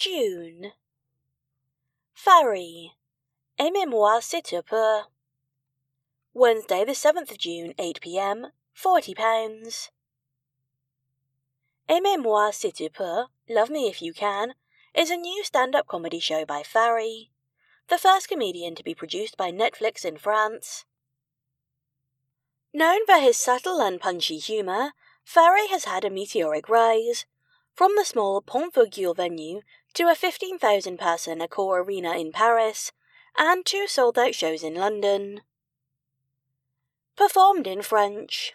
June. Fary. Aimez-moi s'il te. Wednesday, the 7th of June, 8 pm, £40. Aimez-moi s'il te plaît, Love Me If You Can, is a new stand up comedy show by Fary, the first comedian to be produced by Netflix in France. Known for his subtle and punchy humour, Fary has had a meteoric rise. From the small Pont venue to a 15,000 person Accor arena in Paris, and two sold out shows in London. Performed in French.